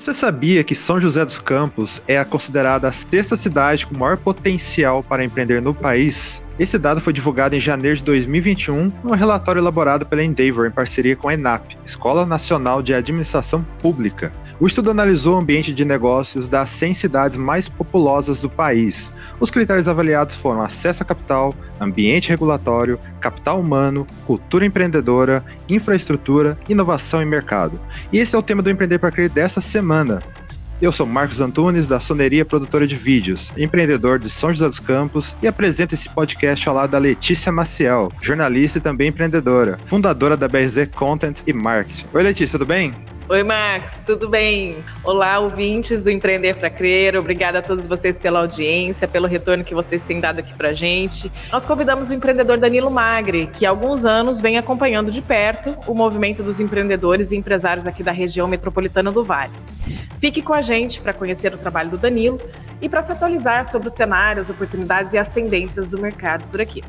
Você sabia que São José dos Campos é considerada a sexta cidade com maior potencial para empreender no país? Esse dado foi divulgado em janeiro de 2021 num relatório elaborado pela Endeavor em parceria com a ENAP, Escola Nacional de Administração Pública. O estudo analisou o ambiente de negócios das 100 cidades mais populosas do país. Os critérios avaliados foram acesso a capital, ambiente regulatório, capital humano, cultura empreendedora, infraestrutura, inovação e mercado. E esse é o tema do Empreender para Crer dessa semana. Eu sou Marcos Antunes, da Soneria Produtora de Vídeos, empreendedor de São José dos Campos e apresento esse podcast ao lado da Letícia Maciel, jornalista e também empreendedora, fundadora da BRZ Content e Marketing. Oi, Letícia, tudo bem? Oi, Max, tudo bem? Olá, ouvintes do Empreender para Crer. Obrigada a todos vocês pela audiência, pelo retorno que vocês têm dado aqui para gente. Nós convidamos o empreendedor Danilo Magri, que há alguns anos vem acompanhando de perto o movimento dos empreendedores e empresários aqui da região metropolitana do Vale. Fique com a gente para conhecer o trabalho do Danilo e para se atualizar sobre os cenários, oportunidades e as tendências do mercado por aqui.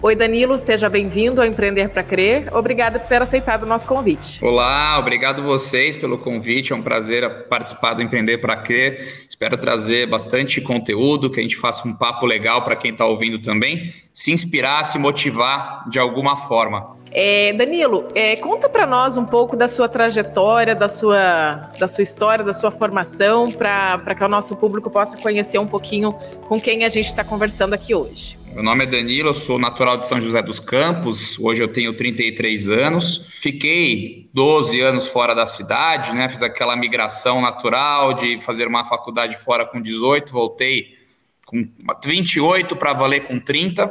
Oi, Danilo, seja bem-vindo ao Empreender para Crer. Obrigada por ter aceitado o nosso convite. Olá, obrigado vocês pelo convite. É um prazer participar do Empreender para Crer. Espero trazer bastante conteúdo, que a gente faça um papo legal para quem está ouvindo também, se inspirar, se motivar de alguma forma. É, Danilo, é, conta para nós um pouco da sua trajetória, da sua, da sua história, da sua formação, para que o nosso público possa conhecer um pouquinho com quem a gente está conversando aqui hoje. Meu nome é Danilo, sou natural de São José dos Campos, hoje eu tenho 33 anos. Fiquei 12 anos fora da cidade, né? Fiz aquela migração natural de fazer uma faculdade fora com 18, voltei com 28 para valer com 30.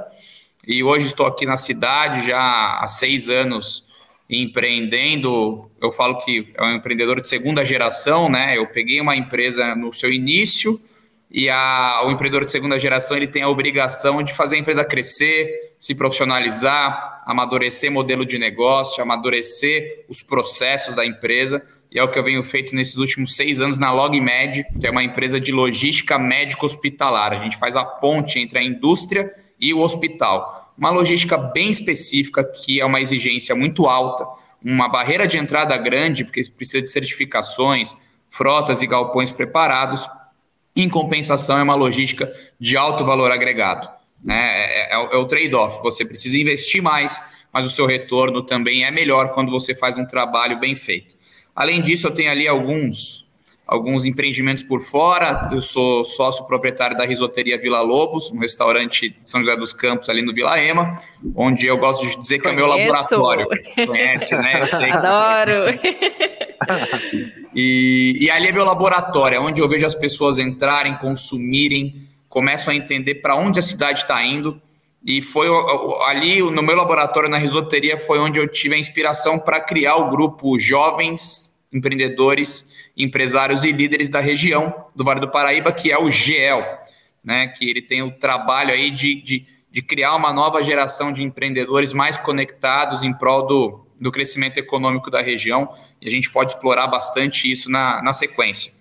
E hoje estou aqui na cidade já há seis anos empreendendo. Eu falo que é um empreendedor de segunda geração, né? Eu peguei uma empresa no seu início e a, o empreendedor de segunda geração ele tem a obrigação de fazer a empresa crescer, se profissionalizar, amadurecer modelo de negócio, amadurecer os processos da empresa. E é o que eu venho feito nesses últimos seis anos na LogMed, que é uma empresa de logística médico-hospitalar. A gente faz a ponte entre a indústria e o hospital. Uma logística bem específica, que é uma exigência muito alta, uma barreira de entrada grande, porque precisa de certificações, frotas e galpões preparados em compensação, é uma logística de alto valor agregado. Né? É, é, é o trade-off. Você precisa investir mais, mas o seu retorno também é melhor quando você faz um trabalho bem feito. Além disso, eu tenho ali alguns alguns empreendimentos por fora. Eu sou sócio proprietário da Risoteria Vila Lobos, um restaurante de São José dos Campos, ali no Vila Ema, onde eu gosto de dizer que Conheço. é o meu laboratório. Conhece, né? Eu sei. Adoro! E, e ali é meu laboratório, é onde eu vejo as pessoas entrarem, consumirem, começam a entender para onde a cidade está indo. E foi ali no meu laboratório na risoteria foi onde eu tive a inspiração para criar o grupo Jovens Empreendedores, Empresários e Líderes da região do Vale do Paraíba, que é o GEL, né? Que ele tem o trabalho aí de, de, de criar uma nova geração de empreendedores mais conectados em prol do, do crescimento econômico da região e a gente pode explorar bastante isso na, na sequência.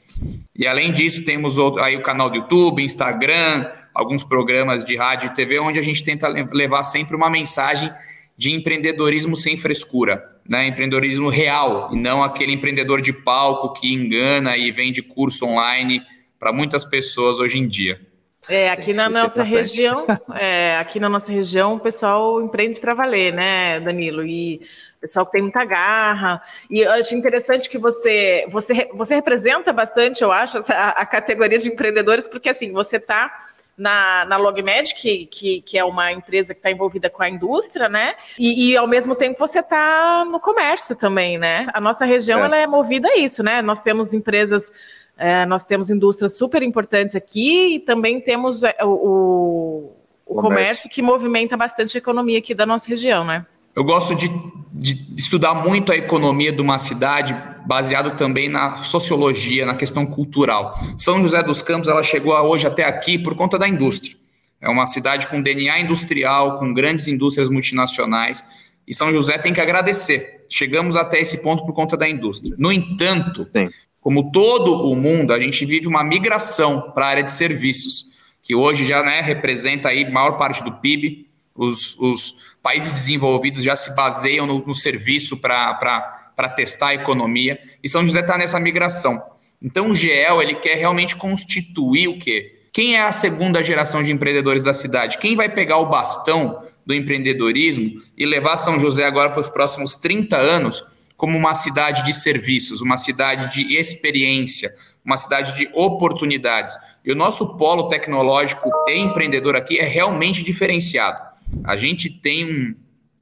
E além disso, temos aí o canal do YouTube, Instagram, alguns programas de rádio e TV, onde a gente tenta levar sempre uma mensagem de empreendedorismo sem frescura, né? empreendedorismo real, e não aquele empreendedor de palco que engana e vende curso online para muitas pessoas hoje em dia. É, aqui na nossa região, é, aqui na nossa região, o pessoal empreende para valer, né, Danilo? E pessoal que tem muita garra. E eu acho interessante que você, você, você representa bastante, eu acho, a, a categoria de empreendedores, porque assim, você está na, na LogMed, que, que, que, é uma empresa que está envolvida com a indústria, né? E, e ao mesmo tempo você está no comércio também, né? A nossa região é. ela é movida a isso, né? Nós temos empresas, é, nós temos indústrias super importantes aqui e também temos é, o, o, o comércio. comércio que movimenta bastante a economia aqui da nossa região, né? Eu gosto de, de, estudar muito a economia de uma cidade, baseado também na sociologia, na questão cultural. São José dos Campos, ela chegou hoje até aqui por conta da indústria. É uma cidade com DNA industrial, com grandes indústrias multinacionais, e São José tem que agradecer. Chegamos até esse ponto por conta da indústria. No entanto, Sim. como todo o mundo, a gente vive uma migração para a área de serviços, que hoje já né, representa aí maior parte do PIB. Os, os países desenvolvidos já se baseiam no, no serviço para testar a economia, e São José está nessa migração. Então o GEL ele quer realmente constituir o quê? Quem é a segunda geração de empreendedores da cidade? Quem vai pegar o bastão do empreendedorismo e levar São José agora para os próximos 30 anos como uma cidade de serviços, uma cidade de experiência, uma cidade de oportunidades. E o nosso polo tecnológico e empreendedor aqui é realmente diferenciado. A gente tem um,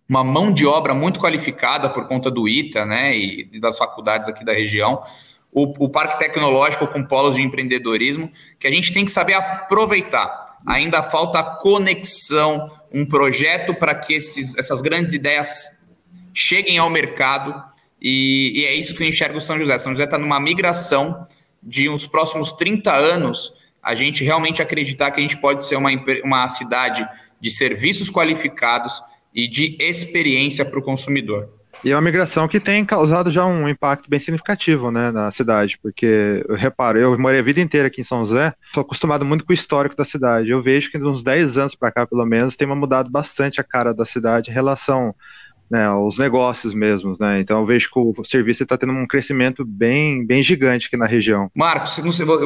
uma mão de obra muito qualificada por conta do ITA né, e das faculdades aqui da região o, o parque tecnológico com polos de empreendedorismo, que a gente tem que saber aproveitar. Ainda falta conexão, um projeto para que esses, essas grandes ideias cheguem ao mercado, e, e é isso que eu enxergo São José. São José está numa migração de uns próximos 30 anos, a gente realmente acreditar que a gente pode ser uma, uma cidade de serviços qualificados e de experiência para o consumidor. E é uma migração que tem causado já um impacto bem significativo né, na cidade, porque eu reparo, eu morei a vida inteira aqui em São José, sou acostumado muito com o histórico da cidade. Eu vejo que de uns 10 anos para cá, pelo menos, tem mudado bastante a cara da cidade em relação né, aos negócios mesmos, né? Então eu vejo que o serviço está tendo um crescimento bem, bem gigante aqui na região. Marcos,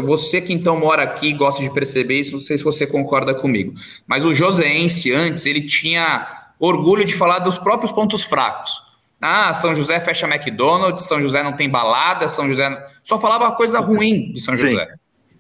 você que então mora aqui e gosta de perceber isso, não sei se você concorda comigo, mas o Joseense antes ele tinha orgulho de falar dos próprios pontos fracos. Ah, São José fecha McDonald's, São José não tem balada, São José. Só falava coisa ruim de São José.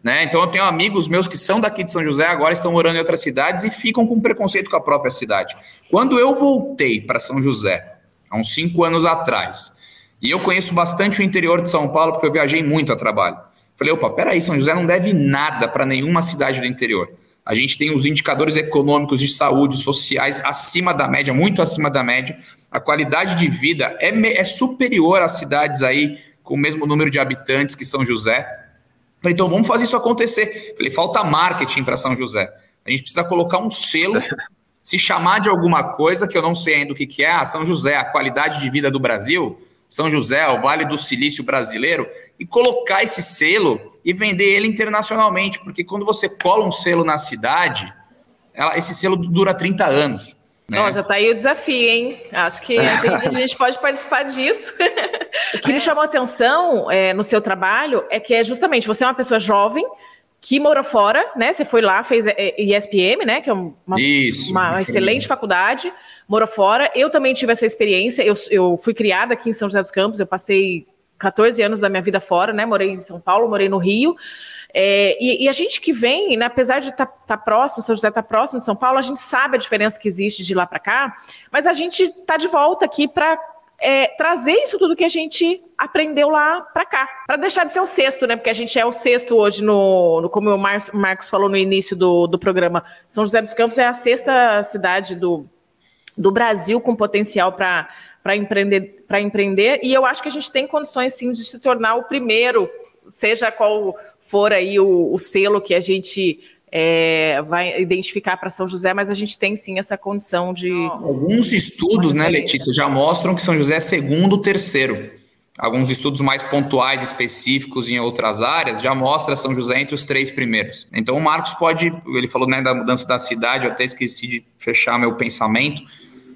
Né? Então eu tenho amigos meus que são daqui de São José, agora estão morando em outras cidades e ficam com preconceito com a própria cidade. Quando eu voltei para São José, há uns cinco anos atrás, e eu conheço bastante o interior de São Paulo, porque eu viajei muito a trabalho. Falei, opa, peraí, São José não deve nada para nenhuma cidade do interior. A gente tem os indicadores econômicos de saúde, sociais acima da média, muito acima da média a qualidade de vida é, é superior às cidades aí com o mesmo número de habitantes que São José. Falei, então vamos fazer isso acontecer. Falei, falta marketing para São José. A gente precisa colocar um selo, se chamar de alguma coisa que eu não sei ainda o que, que é, ah, São José, a qualidade de vida do Brasil, São José, o Vale do Silício brasileiro, e colocar esse selo e vender ele internacionalmente, porque quando você cola um selo na cidade, ela, esse selo dura 30 anos. Né? Já está aí o desafio, hein? Acho que a gente, a gente pode participar disso. o que me chamou a atenção é, no seu trabalho é que é justamente você é uma pessoa jovem que morou fora, né? Você foi lá, fez ISPM, né? Que é uma, isso, uma excelente faculdade, morou fora. Eu também tive essa experiência. Eu, eu fui criada aqui em São José dos Campos, eu passei 14 anos da minha vida fora, né? Morei em São Paulo, morei no Rio. É, e, e, a gente que vem, né, apesar de estar tá, tá próximo, São José está próximo de São Paulo, a gente sabe a diferença que existe de lá para cá, mas a gente está de volta aqui para é, trazer isso tudo que a gente aprendeu lá para cá, para deixar de ser o sexto, né? Porque a gente é o sexto hoje, no, no como o Marcos falou no início do, do programa. São José dos Campos é a sexta cidade do, do Brasil com potencial para para empreender, empreender, e eu acho que a gente tem condições sim de se tornar o primeiro, seja qual for aí o, o selo que a gente é, vai identificar para São José, mas a gente tem sim essa condição de. Alguns estudos, né, Letícia, já mostram que São José é segundo, terceiro. Alguns estudos mais pontuais, específicos em outras áreas, já mostra São José entre os três primeiros. Então o Marcos pode, ele falou né, da mudança da cidade, eu até esqueci de fechar meu pensamento,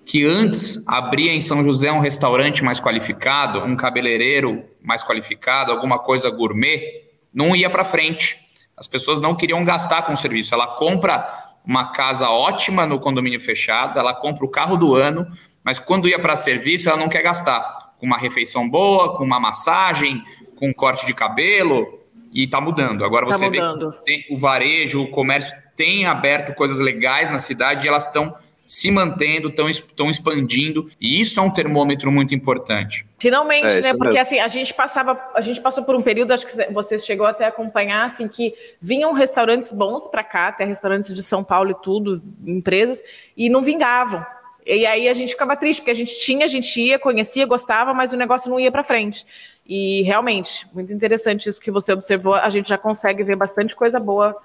que antes abria em São José um restaurante mais qualificado, um cabeleireiro mais qualificado, alguma coisa gourmet, não ia para frente. As pessoas não queriam gastar com o serviço. Ela compra uma casa ótima no condomínio fechado, ela compra o carro do ano, mas quando ia para serviço, ela não quer gastar com uma refeição boa, com uma massagem, com um corte de cabelo, e está mudando. Agora tá você mudando. vê que tem, o varejo, o comércio tem aberto coisas legais na cidade e elas estão se mantendo, estão expandindo, e isso é um termômetro muito importante. Finalmente, é, né? Porque mesmo. assim, a gente passava, a gente passou por um período, acho que você chegou até a acompanhar, assim, que vinham restaurantes bons para cá, até restaurantes de São Paulo e tudo, empresas, e não vingavam. E aí a gente ficava triste, porque a gente tinha, a gente ia, conhecia, gostava, mas o negócio não ia para frente. E realmente, muito interessante isso que você observou, a gente já consegue ver bastante coisa boa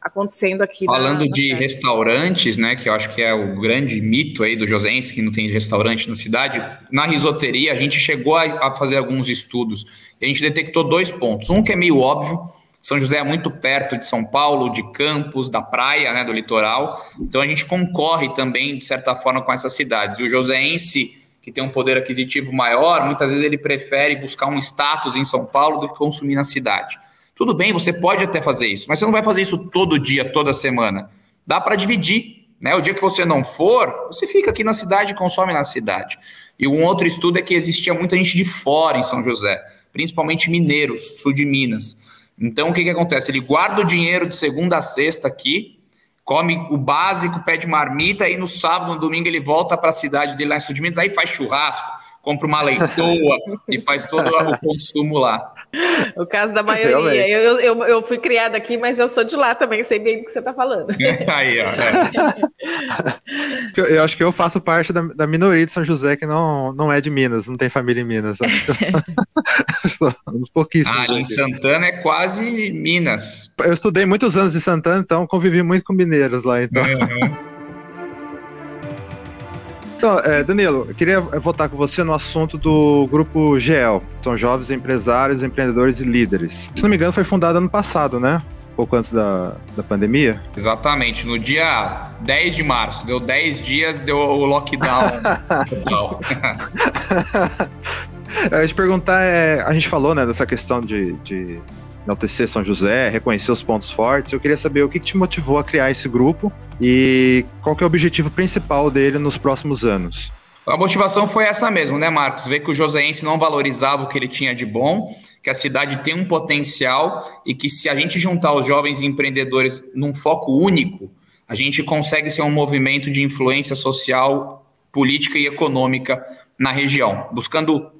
acontecendo aqui. Falando na, na de cidade. restaurantes, né, que eu acho que é o grande mito aí do Josense, que não tem restaurante na cidade, na risoteria a gente chegou a, a, fazer alguns estudos e a gente detectou dois pontos. Um que é meio óbvio, São José é muito perto de São Paulo, de Campos, da praia, né, do litoral, então a gente concorre também, de certa forma, com essas cidades. E o Josense que tem um poder aquisitivo maior, muitas vezes ele prefere buscar um status em São Paulo do que consumir na cidade. Tudo bem, você pode até fazer isso, mas você não vai fazer isso todo dia, toda semana. Dá para dividir. Né? O dia que você não for, você fica aqui na cidade e consome na cidade. E um outro estudo é que existia muita gente de fora em São José, principalmente mineiros, sul de Minas. Então, o que, que acontece? Ele guarda o dinheiro de segunda a sexta aqui, come o básico, pede marmita, e no sábado, no domingo, ele volta para a cidade dele lá em Sul de Minas, aí faz churrasco, compra uma leitoa e faz todo o consumo lá. O caso da maioria. Eu, eu, eu, fui criada aqui, mas eu sou de lá também, sei bem do que você está falando. Aí, ó. É. eu, eu, acho que eu faço parte da, da, minoria de São José que não, não é de Minas, não tem família em Minas. Uns pouquíssimos. Ah, em Santana é quase Minas. Eu estudei muitos anos em Santana, então convivi muito com mineiros lá. Então. Uhum. Então, é, Danilo, eu queria voltar com você no assunto do grupo GEL. São jovens empresários, empreendedores e líderes. Se não me engano, foi fundado ano passado, né? pouco antes da, da pandemia? Exatamente, no dia 10 de março, deu 10 dias, deu o lockdown. eu ia te perguntar, é, a gente falou né, dessa questão de, de enaltecer São José, reconhecer os pontos fortes. Eu queria saber o que te motivou a criar esse grupo e qual é o objetivo principal dele nos próximos anos. A motivação foi essa mesmo, né, Marcos? Ver que o joseense não valorizava o que ele tinha de bom, que a cidade tem um potencial e que se a gente juntar os jovens empreendedores num foco único, a gente consegue ser um movimento de influência social, política e econômica na região, buscando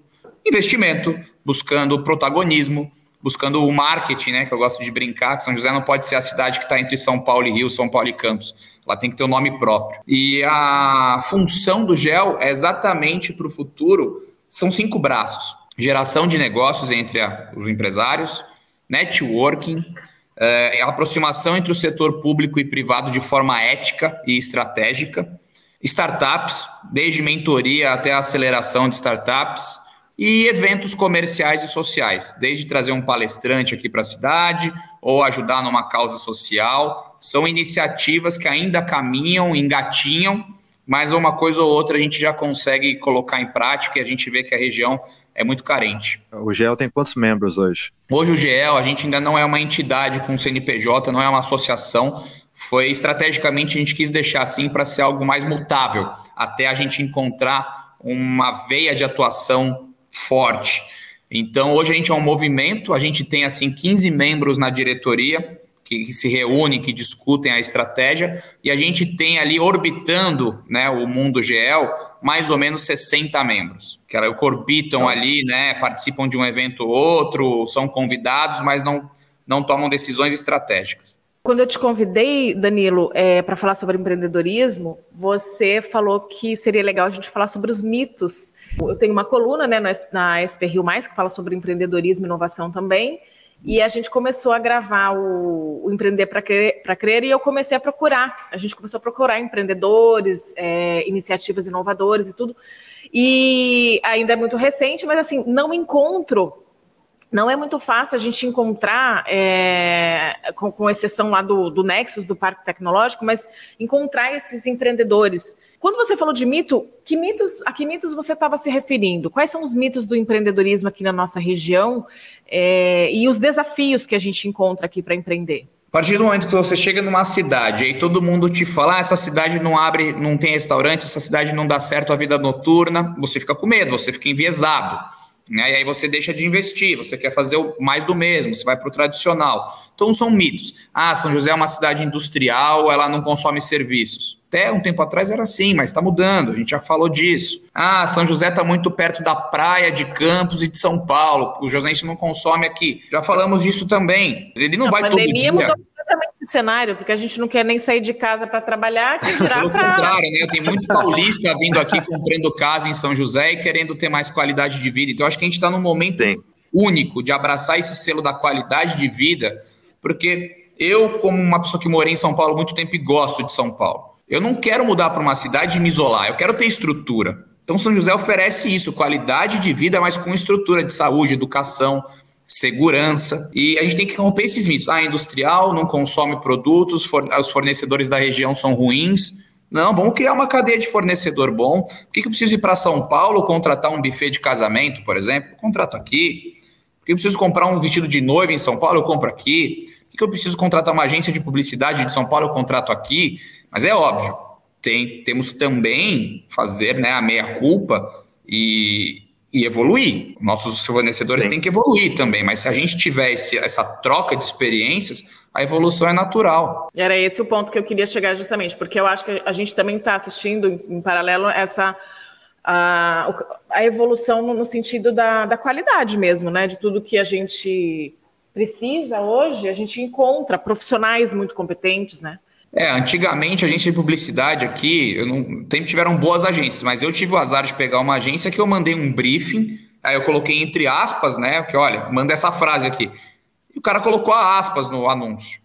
investimento, buscando protagonismo, buscando o marketing, né? Que eu gosto de brincar, que São José não pode ser a cidade que está entre São Paulo e Rio, São Paulo e Campos. Ela tem que ter o um nome próprio. E a função do GEL é exatamente para o futuro, são cinco braços. Geração de negócios entre a, os empresários, networking, é, aproximação entre o setor público e privado de forma ética e estratégica, startups, desde mentoria até aceleração de startups, e eventos comerciais e sociais, desde trazer um palestrante aqui para a cidade ou ajudar numa causa social. São iniciativas que ainda caminham, engatinham, mas uma coisa ou outra a gente já consegue colocar em prática e a gente vê que a região é muito carente. O GEL tem quantos membros hoje? Hoje o GEL, a gente ainda não é uma entidade com CNPJ, não é uma associação, foi estrategicamente a gente quis deixar assim para ser algo mais mutável, até a gente encontrar uma veia de atuação forte. Então, hoje a gente é um movimento, a gente tem assim 15 membros na diretoria que, que, se reúnem, que discutem a estratégia, e a gente tem ali orbitando né, o mundo GEL mais ou menos 60 membros, que orbitam então, ali, né, participam de um evento ou outro, são convidados, mas não, não tomam decisões estratégicas. Quando eu te convidei, Danilo, é, para falar sobre empreendedorismo, você falou que seria legal a gente falar sobre os mitos. Eu tenho uma coluna né, na SP Rio Mais que fala sobre empreendedorismo e inovação também. E a gente começou a gravar o, o Empreender para crer, crer e eu comecei a procurar. A gente começou a procurar empreendedores, é, iniciativas inovadoras e tudo. E ainda é muito recente, mas assim, não encontro não é muito fácil a gente encontrar, é, com, com, exceção lá do, do Nexus, do Parque Tecnológico, mas encontrar esses empreendedores. Quando você falou de mito, que mitos, a que mitos você estava se referindo? Quais são os mitos do empreendedorismo aqui na nossa região é, e os desafios que a gente encontra aqui para empreender? A partir do momento que você chega numa cidade e todo mundo te fala, ah, essa cidade não abre, não tem restaurante, essa cidade não dá certo a vida noturna, você fica com medo, você fica enviesado. Né? E aí você deixa de investir, você quer fazer mais do mesmo, você vai para o tradicional. Então são mitos. Ah, São José é uma cidade industrial, ela não consome serviços. Até um tempo atrás era assim, mas está mudando, a gente já falou disso. Ah, São José está muito perto da praia de Campos e de São Paulo, o josense não consome aqui. Já falamos disso também. Ele não a vai todo dia. Mudou completamente esse cenário, porque a gente não quer nem sair de casa para trabalhar, que dirá Pelo pra... contrário, né? Tem muito paulista vindo aqui comprando casa em São José e querendo ter mais qualidade de vida. Então, acho que a gente está num momento Sim. único de abraçar esse selo da qualidade de vida, porque eu, como uma pessoa que morei em São Paulo há muito tempo e gosto de São Paulo, eu não quero mudar para uma cidade e me isolar, eu quero ter estrutura. Então, São José oferece isso, qualidade de vida, mas com estrutura de saúde, educação, segurança. E a gente tem que romper esses mitos. Ah, industrial não consome produtos, os fornecedores da região são ruins. Não, vamos criar uma cadeia de fornecedor bom. Por que, que eu preciso ir para São Paulo contratar um buffet de casamento, por exemplo? Eu contrato aqui. Por que eu preciso comprar um vestido de noiva em São Paulo, eu compro aqui. Por que eu preciso contratar uma agência de publicidade de São Paulo, eu contrato aqui. Mas é óbvio, tem, temos também fazer né, a meia-culpa e, e evoluir. Nossos fornecedores Sim. têm que evoluir também, mas se a gente tiver esse, essa troca de experiências, a evolução é natural. Era esse o ponto que eu queria chegar justamente, porque eu acho que a gente também está assistindo em paralelo essa a, a evolução no, no sentido da, da qualidade mesmo, né? De tudo que a gente precisa hoje, a gente encontra profissionais muito competentes, né? É, antigamente a agência de publicidade aqui, eu não, sempre tiveram boas agências, mas eu tive o azar de pegar uma agência que eu mandei um briefing, aí eu coloquei entre aspas, né? Que olha, manda essa frase aqui. E o cara colocou aspas no anúncio.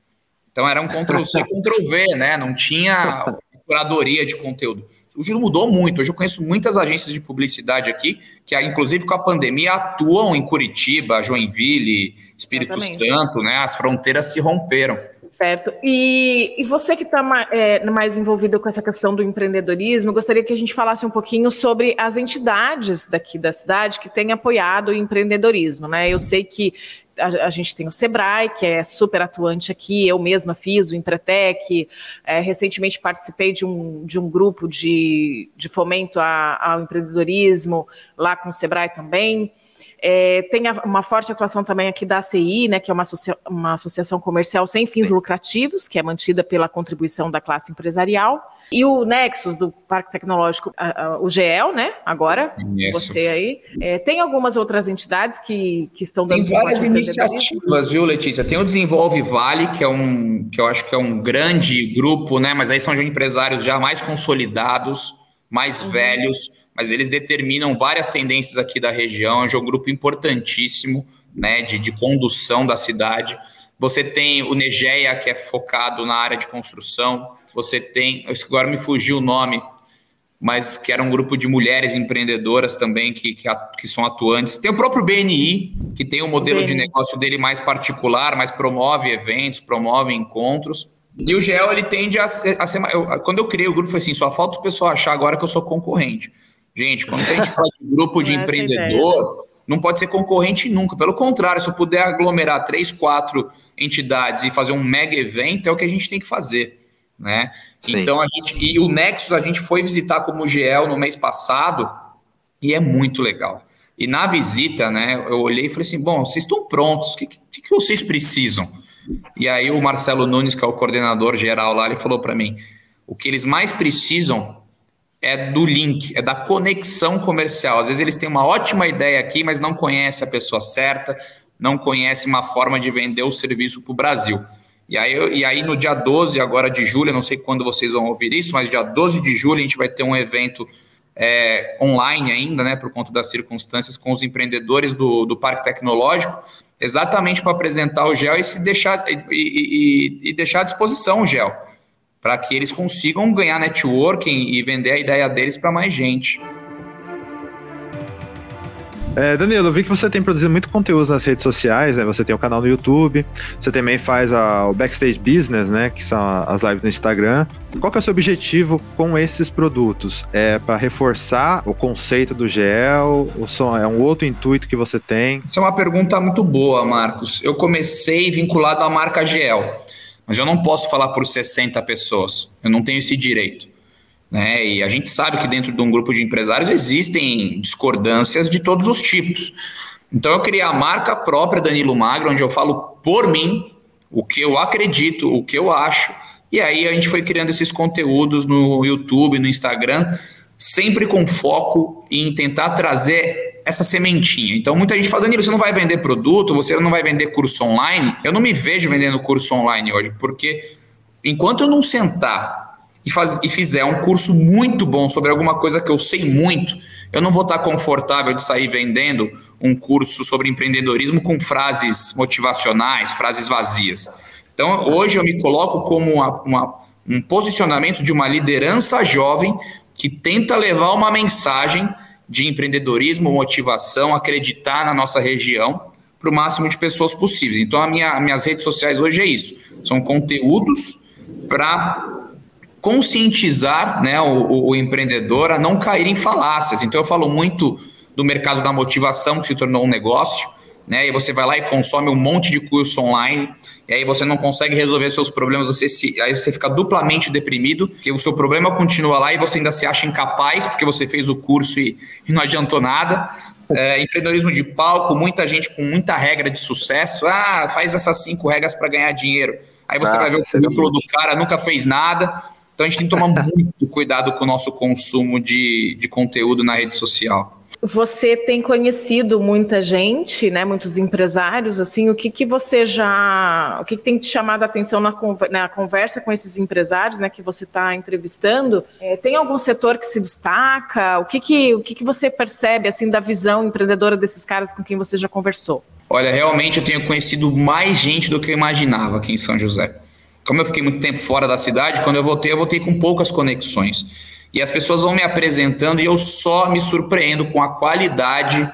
Então era um Ctrl C, Ctrl V, né? Não tinha curadoria de conteúdo. Hoje mudou muito. Hoje eu conheço muitas agências de publicidade aqui, que inclusive com a pandemia atuam em Curitiba, Joinville, Espírito Exatamente. Santo, né? As fronteiras se romperam. Certo. E, e você que está é, mais envolvido com essa questão do empreendedorismo, gostaria que a gente falasse um pouquinho sobre as entidades daqui da cidade que têm apoiado o empreendedorismo. Né? Eu sei que a, a, gente tem o Sebrae, que é super atuante aqui, eu mesma fiz o Empretec, é, recentemente participei de um, de um grupo de, de fomento a, ao empreendedorismo lá com o Sebrae também. É, tem uma forte atuação também aqui da ACI, né, que é uma, associa uma associação comercial sem fins lucrativos, que é mantida pela contribuição da classe empresarial. E o Nexus do Parque Tecnológico, o GEL, né? Agora, Isso. você aí. É, tem algumas outras entidades que, que estão dando Tem várias iniciativas, viu, Letícia? Tem o Desenvolve Vale, que é um que eu acho que é um grande grupo, né? Mas aí são já empresários já mais consolidados, mais uhum. velhos mas eles determinam várias tendências aqui da região, é um grupo importantíssimo né, de, de condução da cidade. Você tem o Negeia, que é focado na área de construção, você tem, agora me fugiu o nome, mas que era um grupo de mulheres empreendedoras também que, que, que são atuantes. Tem o próprio BNI, que tem um modelo BNI. de negócio dele mais particular, mas promove eventos, promove encontros. E o GEL, ele tende a ser. A ser eu, quando eu criei o grupo, foi assim: só falta o pessoal achar agora que eu sou concorrente. Gente, quando a gente fala de grupo de empreendedor, não pode ser concorrente nunca. Pelo contrário, se eu puder aglomerar três, quatro entidades e fazer um mega evento, é o que a gente tem que fazer. Né? Então a gente. E o Nexus a gente foi visitar como GEL no mês passado e é muito legal. E na visita, né, eu olhei e falei assim: bom, vocês estão prontos, o que, que, que vocês precisam? E aí o Marcelo Nunes, que é o coordenador geral lá, ele falou para mim: o que eles mais precisam é do link, é da conexão comercial. Às vezes eles têm uma ótima ideia aqui, mas não conhece a pessoa certa, não conhece uma forma de vender o serviço para o Brasil. E aí, e aí, no dia 12 agora de julho, não sei quando vocês vão ouvir isso, mas dia 12 de julho a gente vai ter um evento é, online ainda, né, por conta das circunstâncias, com os empreendedores do, do Parque Tecnológico, exatamente para apresentar o GEL e, se deixar, e, e, e deixar à disposição o GEL para que eles consigam ganhar networking e vender a ideia deles para mais gente. É, Danilo, eu vi que você tem produzido muito conteúdo nas redes sociais, né? Você tem o um canal no YouTube, você também faz a, o Backstage Business, né? Que são as lives no Instagram. Qual que é o seu objetivo com esses produtos? É para reforçar o conceito do GEL? Ou é um outro intuito que você tem? Essa é uma pergunta muito boa, Marcos. Eu comecei vinculado à marca GEL. Mas eu não posso falar por 60 pessoas, eu não tenho esse direito. Né? E a gente sabe que dentro de um grupo de empresários existem discordâncias de todos os tipos. Então eu criei a marca própria Danilo Magro, onde eu falo por mim, o que eu acredito, o que eu acho. E aí a gente foi criando esses conteúdos no YouTube, no Instagram, sempre com foco em tentar trazer essa sementinha. Então, muita gente fala, Danilo, você não vai vender produto, você não vai vender curso online. Eu não me vejo vendendo curso online hoje, porque enquanto eu não sentar e, faz, e fizer um curso muito bom sobre alguma coisa que eu sei muito, eu não vou estar confortável de sair vendendo um curso sobre empreendedorismo com frases motivacionais, frases vazias. Então, hoje eu me coloco como uma, uma, um posicionamento de uma liderança jovem que tenta levar uma mensagem de empreendedorismo, motivação, acreditar na nossa região para o máximo de pessoas possíveis. Então, a minha, minhas redes sociais hoje é isso: são conteúdos para conscientizar né, o, o, empreendedor a não cair em falácias. Então, eu falo muito do mercado da motivação, que se tornou um negócio. Né? E você vai lá e consome um monte de curso online, e aí você não consegue resolver seus problemas, você se, aí você fica duplamente deprimido, porque o seu problema continua lá e você ainda se acha incapaz porque você fez o curso e, e não adiantou nada. É, empreendedorismo de palco, muita gente com muita regra de sucesso. Ah, faz essas cinco regras para ganhar dinheiro. Aí você ah, vai ver o currículo do cara, nunca fez nada. Então a gente tem que tomar muito cuidado com o nosso consumo de, de conteúdo na rede social. Você tem conhecido muita gente, né, muitos empresários, assim, o que, que você já, o que, que tem te chamado a atenção na, na conversa com esses empresários, né, que você está entrevistando? É, tem algum setor que se destaca? O que que, o que que você percebe, assim, da visão empreendedora desses caras com quem você já conversou? Olha, realmente eu tenho conhecido mais gente do que eu imaginava aqui em São José. Como eu fiquei muito tempo fora da cidade, quando eu voltei, eu voltei com poucas conexões. E as pessoas vão me apresentando e eu só me surpreendo com a qualidade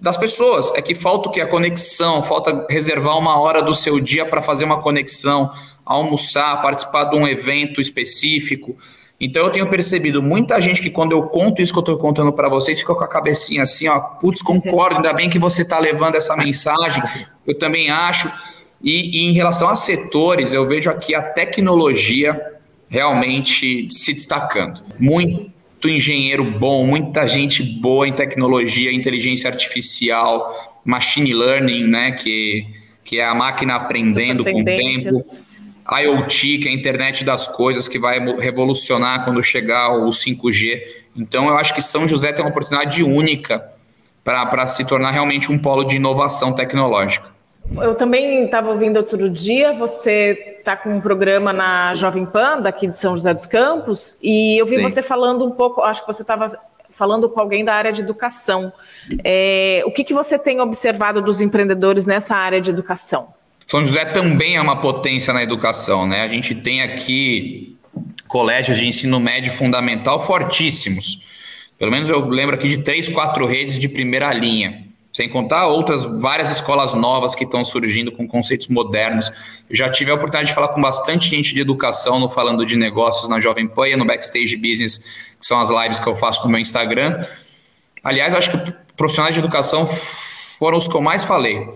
das pessoas. É que falta o que? A conexão, falta reservar uma hora do seu dia para fazer uma conexão, almoçar, participar de um evento específico. Então eu tenho percebido muita gente que quando eu conto isso que eu estou contando para vocês, fica com a cabecinha assim, ó, putz, concordo, ainda bem que você está levando essa mensagem, eu também acho. E, e em relação a setores, eu vejo aqui a tecnologia realmente se destacando. Muito engenheiro bom, muita gente boa em tecnologia, inteligência artificial, machine learning, né, que, que é a máquina aprendendo com o tempo. IoT, que é a internet das coisas, que vai revolucionar quando chegar o 5G. Então, eu acho que São José tem uma oportunidade única para se tornar realmente um polo de inovação tecnológica. Eu também estava ouvindo outro dia, você está com um programa na Jovem Pan, daqui de São José dos Campos, e eu vi Sim. você falando um pouco, acho que você estava falando com alguém da área de educação. É, o que, que você tem observado dos empreendedores nessa área de educação? São José também é uma potência na educação, né? A gente tem aqui colégios de ensino médio fundamental fortíssimos. Pelo menos eu lembro aqui de três, quatro redes de primeira linha. Sem contar outras várias escolas novas que estão surgindo com conceitos modernos. Já tive a oportunidade de falar com bastante gente de educação no Falando de Negócios na Jovem Pan no Backstage Business, que são as lives que eu faço no meu Instagram. Aliás, acho que profissionais de educação foram os que eu mais falei.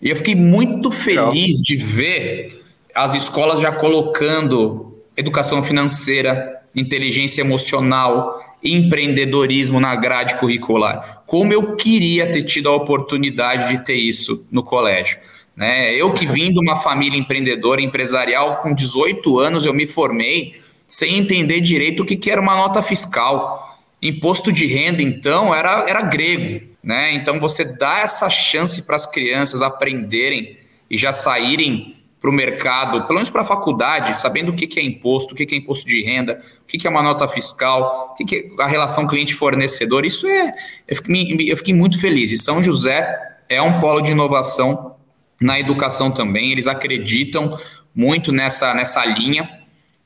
E eu fiquei muito feliz de ver as escolas já colocando educação financeira, inteligência emocional, empreendedorismo na grade curricular. Como eu queria ter tido a oportunidade de ter isso no colégio. Né? Eu que vim de uma família empreendedora, empresarial, com 18 anos eu me formei sem entender direito o que, que era uma nota fiscal. Imposto de renda, então, era, era grego. Né? Então, você dá essa chance para as crianças aprenderem e já saírem para o mercado, pelo menos para a faculdade, sabendo o que, que é imposto, o que, que é imposto de renda, o que, que é uma nota fiscal, o que, que é a relação cliente-fornecedor, isso é. Eu fiquei, eu fiquei muito feliz. E São José é um polo de inovação na educação também, eles acreditam muito nessa, nessa linha.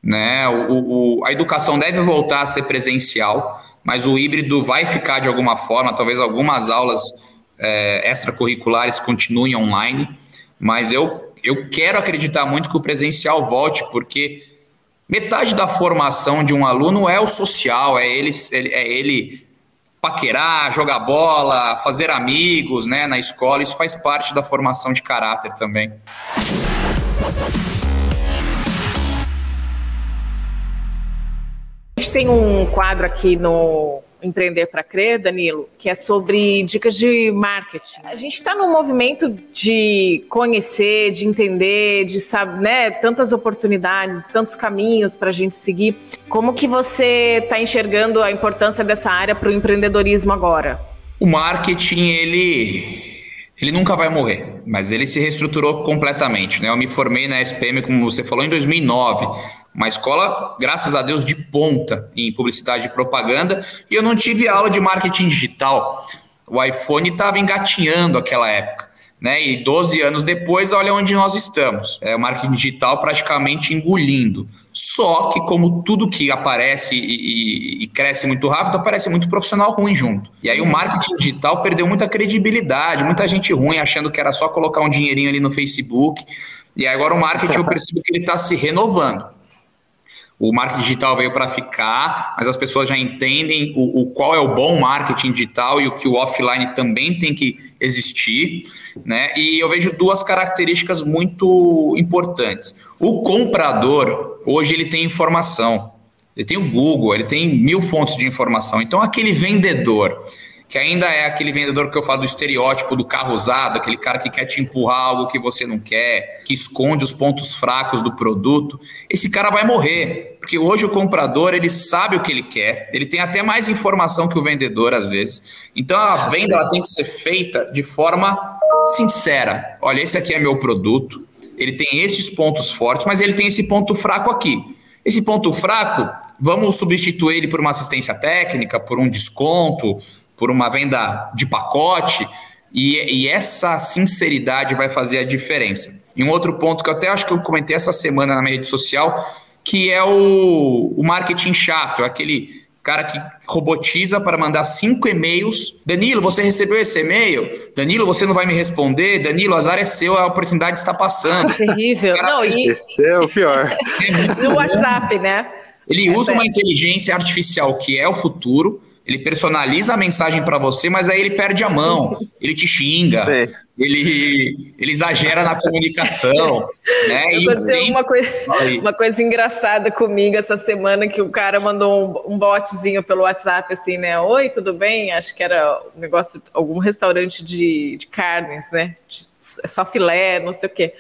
Né? O, o, a educação deve voltar a ser presencial, mas o híbrido vai ficar de alguma forma, talvez algumas aulas é, extracurriculares continuem online, mas eu eu quero acreditar muito que o presencial volte, porque metade da formação de um aluno é o social, é ele, é ele paquerar, jogar bola, fazer amigos né, na escola, isso faz parte da formação de caráter também. A gente tem um quadro aqui no Empreender para Crer, Danilo, que é sobre dicas de marketing. A gente está num movimento de conhecer, de entender, de saber, né, tantas oportunidades, tantos caminhos para a gente seguir. Como que você está enxergando a importância dessa área para o empreendedorismo agora? O marketing, ele ele nunca vai morrer, mas ele se reestruturou completamente. Né? Eu me formei na SPM, como você falou, em 2009 uma escola, graças a Deus, de ponta em publicidade e propaganda, e eu não tive aula de marketing digital. O iPhone estava engatinhando aquela época. Né? E 12 anos depois, olha onde nós estamos. É o marketing digital praticamente engolindo. Só que, como tudo que aparece e, e, e, cresce muito rápido, aparece muito profissional ruim junto. E aí o marketing digital perdeu muita credibilidade, muita gente ruim achando que era só colocar um dinheirinho ali no Facebook. E agora o marketing eu percebo que ele está se renovando. O marketing digital veio para ficar, mas as pessoas já entendem o, o, qual é o bom marketing digital e o que o offline também tem que existir, né? E eu vejo duas características muito importantes. O comprador, hoje, ele tem informação. Ele tem o Google, ele tem mil fontes de informação. Então, aquele vendedor que ainda é aquele vendedor que eu falo do estereótipo do carro usado, aquele cara que quer te empurrar algo que você não quer, que esconde os pontos fracos do produto, esse cara vai morrer, porque hoje o comprador ele sabe o que ele quer, ele tem até mais informação que o vendedor às vezes. Então a venda ela tem que ser feita de forma sincera. Olha, esse aqui é meu produto, ele tem esses pontos fortes, mas ele tem esse ponto fraco aqui. Esse ponto fraco, vamos substituir ele por uma assistência técnica, por um desconto, por uma venda de pacote, e, e, essa sinceridade vai fazer a diferença. E um outro ponto que eu até acho que eu comentei essa semana na minha rede social, que é o, o marketing chato, aquele cara que robotiza para mandar cinco e-mails. Danilo, você recebeu esse e-mail? Danilo, você não vai me responder? Danilo, azar é seu, a oportunidade está passando. Terrível. Cara, não, e... Esse é o pior. no WhatsApp, né? Ele usa uma inteligência artificial que é o futuro, ele personaliza a mensagem para você, mas aí ele perde a mão, ele te xinga, ele, ele exagera na comunicação. Né? Aconteceu uma, coisa, uma coisa engraçada comigo essa semana que o cara mandou um, um botzinho pelo WhatsApp assim, né? Oi, tudo bem? Acho que era um negócio, algum restaurante de, de carnes, né? De, é só filé, não sei o quê.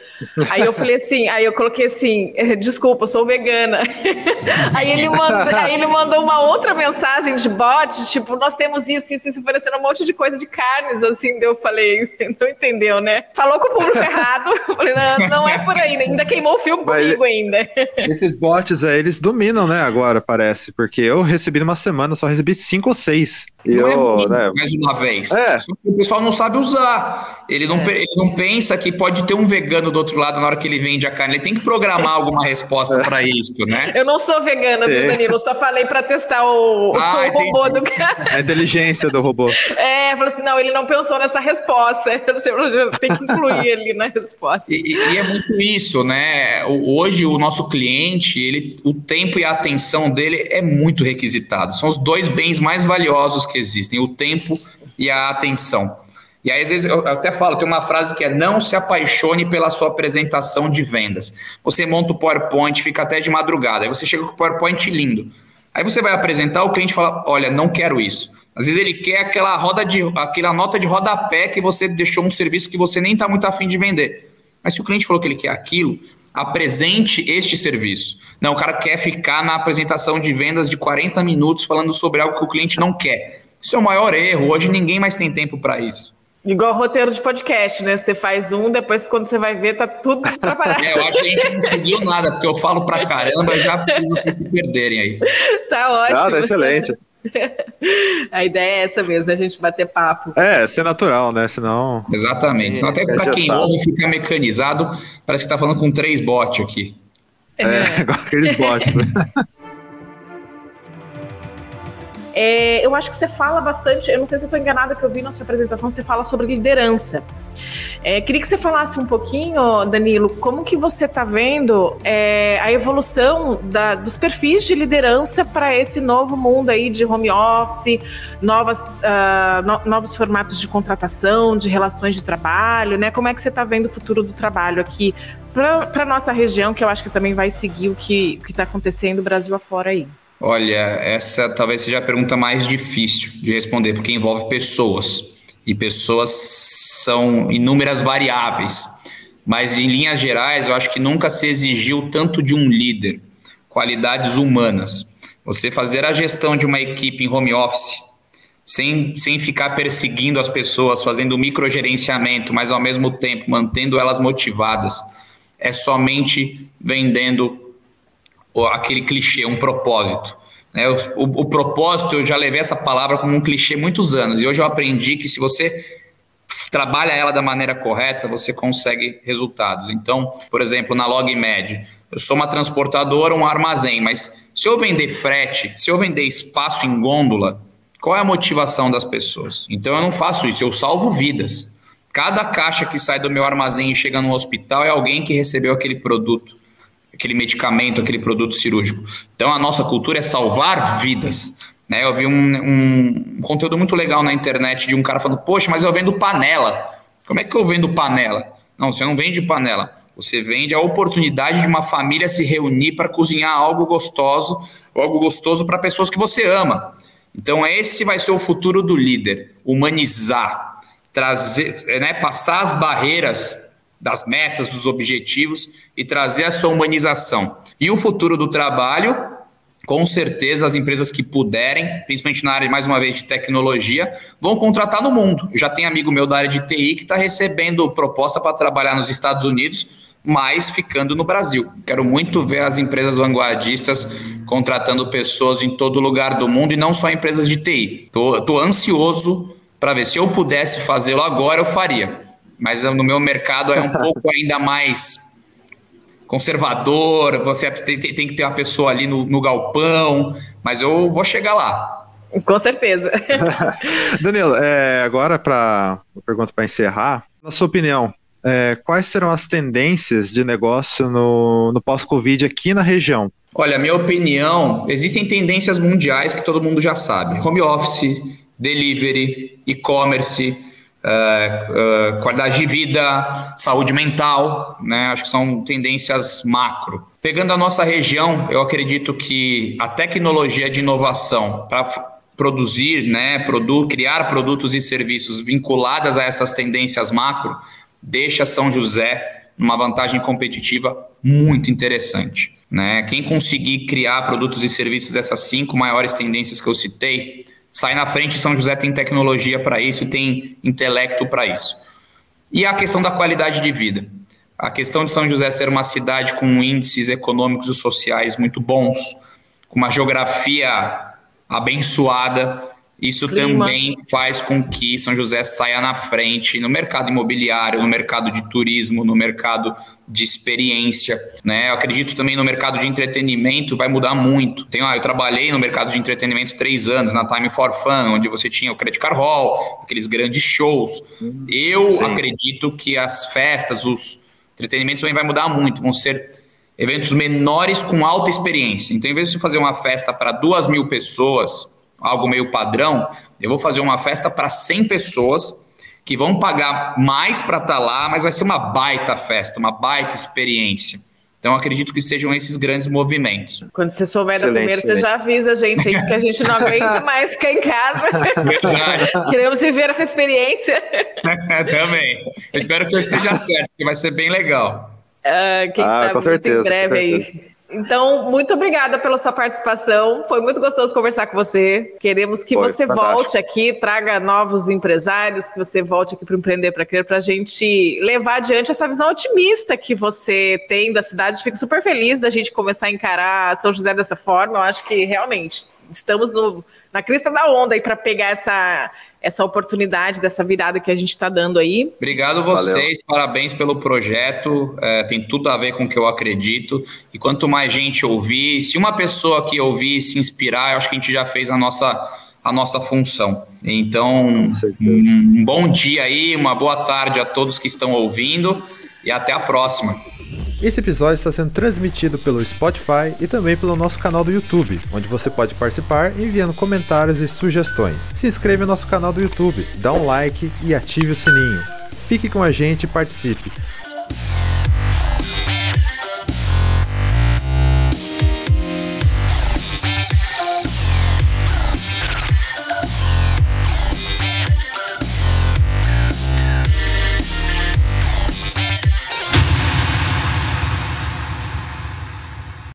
Aí eu falei assim, aí eu coloquei assim, eh, desculpa, eu sou vegana. Aí ele, mandou, aí ele mandou uma outra mensagem de bot, tipo, nós temos isso, isso, isso, oferecendo um monte de coisa de carnes, assim, eu falei, não entendeu, né? Falou com o público errado, eu falei, não, não é por aí, ainda queimou o filme Mas comigo ainda. Esses bots aí, eles dominam, né, agora, parece, porque eu recebi numa semana, só recebi cinco ou seis. E não eu, é né? mais uma vez. É. Só que o pessoal não sabe usar. Ele não, é. ele não pensa que pode ter um vegano do outro lado na hora que ele vende a carne. Ele tem que programar alguma resposta é. para isso, né? Eu não sou vegana, viu, Danilo? Eu só falei para testar o, ah, o robô do cara. A inteligência do robô. É, falou assim: não, ele não pensou nessa resposta. Tem que incluir ele na resposta. E, e, é muito isso, né? Hoje o nosso cliente, ele, o tempo e a atenção dele é muito requisitado. São os dois bens mais valiosos que existem: o tempo e a atenção. E aí, às vezes, eu até falo, tem uma frase que é não se apaixone pela sua apresentação de vendas. Você monta o PowerPoint, fica até de madrugada, aí você chega com o PowerPoint lindo. Aí você vai apresentar, o cliente fala, olha, não quero isso. Às vezes ele quer aquela roda de aquela nota de rodapé que você deixou um serviço que você nem está muito afim de vender. Mas se o cliente falou que ele quer aquilo, apresente este serviço. Não, o cara quer ficar na apresentação de vendas de 40 minutos falando sobre algo que o cliente não quer. Isso é o maior erro. Hoje ninguém mais tem tempo para isso. Igual roteiro de podcast, né? Você faz um, depois quando você vai ver, tá tudo preparado. É, eu acho que a gente não conseguiu nada, porque eu falo pra caramba, já pra vocês se perderem aí. Tá ótimo. Ah, tá excelente. A ideia é essa mesmo, a gente bater papo. É, ser natural, né? Senão. Exatamente. Senão até para quem ouve fica mecanizado, parece que tá falando com três bots aqui. É, é igual aqueles bots. É, eu acho que você fala bastante, eu não sei se eu estou enganada que eu vi na sua apresentação, você fala sobre liderança. É, queria que você falasse um pouquinho, Danilo, como que você está vendo é, a evolução da, dos perfis de liderança para esse novo mundo aí de home office, novas, uh, no, novos formatos de contratação, de relações de trabalho, né? Como é que você está vendo o futuro do trabalho aqui para a nossa região, que eu acho que também vai seguir o que está acontecendo Brasil afora aí? Olha, essa talvez seja a pergunta mais difícil de responder, porque envolve pessoas. E pessoas são inúmeras variáveis. Mas, em linhas gerais, eu acho que nunca se exigiu tanto de um líder, qualidades humanas. Você fazer a gestão de uma equipe em home office, sem, sem ficar perseguindo as pessoas, fazendo microgerenciamento, mas ao mesmo tempo mantendo elas motivadas, é somente vendendo aquele clichê, um propósito. O, o, o, propósito, eu já levei essa palavra como um clichê muitos anos, e hoje eu aprendi que se você trabalha ela da maneira correta, você consegue resultados. Então, por exemplo, na LogMed, eu sou uma transportadora, um armazém, mas se eu vender frete, se eu vender espaço em gôndola, qual é a motivação das pessoas? Então eu não faço isso, eu salvo vidas. Cada caixa que sai do meu armazém e chega no hospital é alguém que recebeu aquele produto aquele medicamento, aquele produto cirúrgico. Então a nossa cultura é salvar vidas. Né? Eu vi um, um, conteúdo muito legal na internet de um cara falando: Poxa, mas eu vendo panela. Como é que eu vendo panela? Não, você não vende panela. Você vende a oportunidade de uma família se reunir para cozinhar algo gostoso, algo gostoso para pessoas que você ama. Então esse vai ser o futuro do líder, humanizar, trazer, né, passar as barreiras das metas, dos objetivos e trazer a sua humanização. E o futuro do trabalho, com certeza as empresas que puderem, principalmente na área mais uma vez de tecnologia, vão contratar no mundo. Já tem amigo meu da área de TI que está recebendo proposta para trabalhar nos Estados Unidos mas ficando no Brasil. Quero muito ver as empresas vanguardistas contratando pessoas em todo lugar do mundo e não só empresas de TI. Estou ansioso para ver. Se eu pudesse fazê-lo agora, eu faria. Mas no meu mercado é um pouco ainda mais conservador. Você tem, tem, que ter uma pessoa ali no, no galpão, mas eu vou chegar lá. Com certeza. Danilo, é, agora para pergunta para encerrar, na sua opinião, é, quais serão as tendências de negócio no, no pós-Covid aqui na região? Olha, minha opinião, existem tendências mundiais que todo mundo já sabe: home office, delivery, e-commerce, uh, qualidade de vida, saúde mental, né? Acho que são tendências macro. Pegando a nossa região, eu acredito que a tecnologia de inovação para produzir, né, produ criar produtos e serviços vinculadas a essas tendências macro deixa São José numa vantagem competitiva muito interessante. Né? Quem conseguir criar produtos e serviços dessas cinco maiores tendências que eu citei, sai na frente. São José tem tecnologia para isso, tem intelecto para isso. E a questão da qualidade de vida. A questão de São José ser uma cidade com índices econômicos e sociais muito bons, com uma geografia abençoada, isso Clima. também faz com que São José saia na frente no mercado imobiliário, no mercado de turismo, no mercado de experiência, né? Eu acredito também no mercado de entretenimento vai mudar muito. Tenho, ah, eu trabalhei no mercado de entretenimento três anos na Time for Fun, onde você tinha o Credit Card Hall, aqueles grandes shows. Eu Sim. acredito que as festas, os entretenimentos também vai mudar muito, vão ser eventos menores com alta experiência. Então, em vez de você fazer uma festa para duas mil pessoas algo meio padrão, eu vou fazer uma festa para 100 pessoas que vão pagar mais para estar tá lá, mas vai ser uma baita festa, uma baita experiência. Então, acredito que sejam esses grandes movimentos. Quando você souber excelente, da primeira, excelente. você já avisa a gente aí, porque a gente não aguenta mais ficar em casa. Verdade. Queremos viver essa experiência. Também. Eu espero que eu esteja certo, porque vai ser bem legal. Uh, quem ah, sabe, com certeza, em breve aí. Então, muito obrigada pela sua participação. Foi muito gostoso conversar com você. Queremos que Foi, você fantástico. volte aqui, traga novos empresários, que você volte aqui para Empreender para Crer, para a gente levar adiante essa visão otimista que você tem da cidade. Fico super feliz da gente começar a encarar São José dessa forma. Eu acho que realmente estamos no, na crista da onda aí para pegar essa essa oportunidade dessa virada que a gente está dando aí. Obrigado vocês, Valeu. parabéns pelo projeto, é, tem tudo a ver com o que eu acredito. E quanto mais gente ouvir, se uma pessoa que ouvir se inspirar, eu acho que a gente já fez a nossa a nossa função. Então, um bom dia aí, uma boa tarde a todos que estão ouvindo e até a próxima. Esse episódio está sendo transmitido pelo Spotify e também pelo nosso canal do YouTube, onde você pode participar enviando comentários e sugestões. Se inscreva no nosso canal do YouTube, dá um like e ative o sininho. Fique com a gente e participe.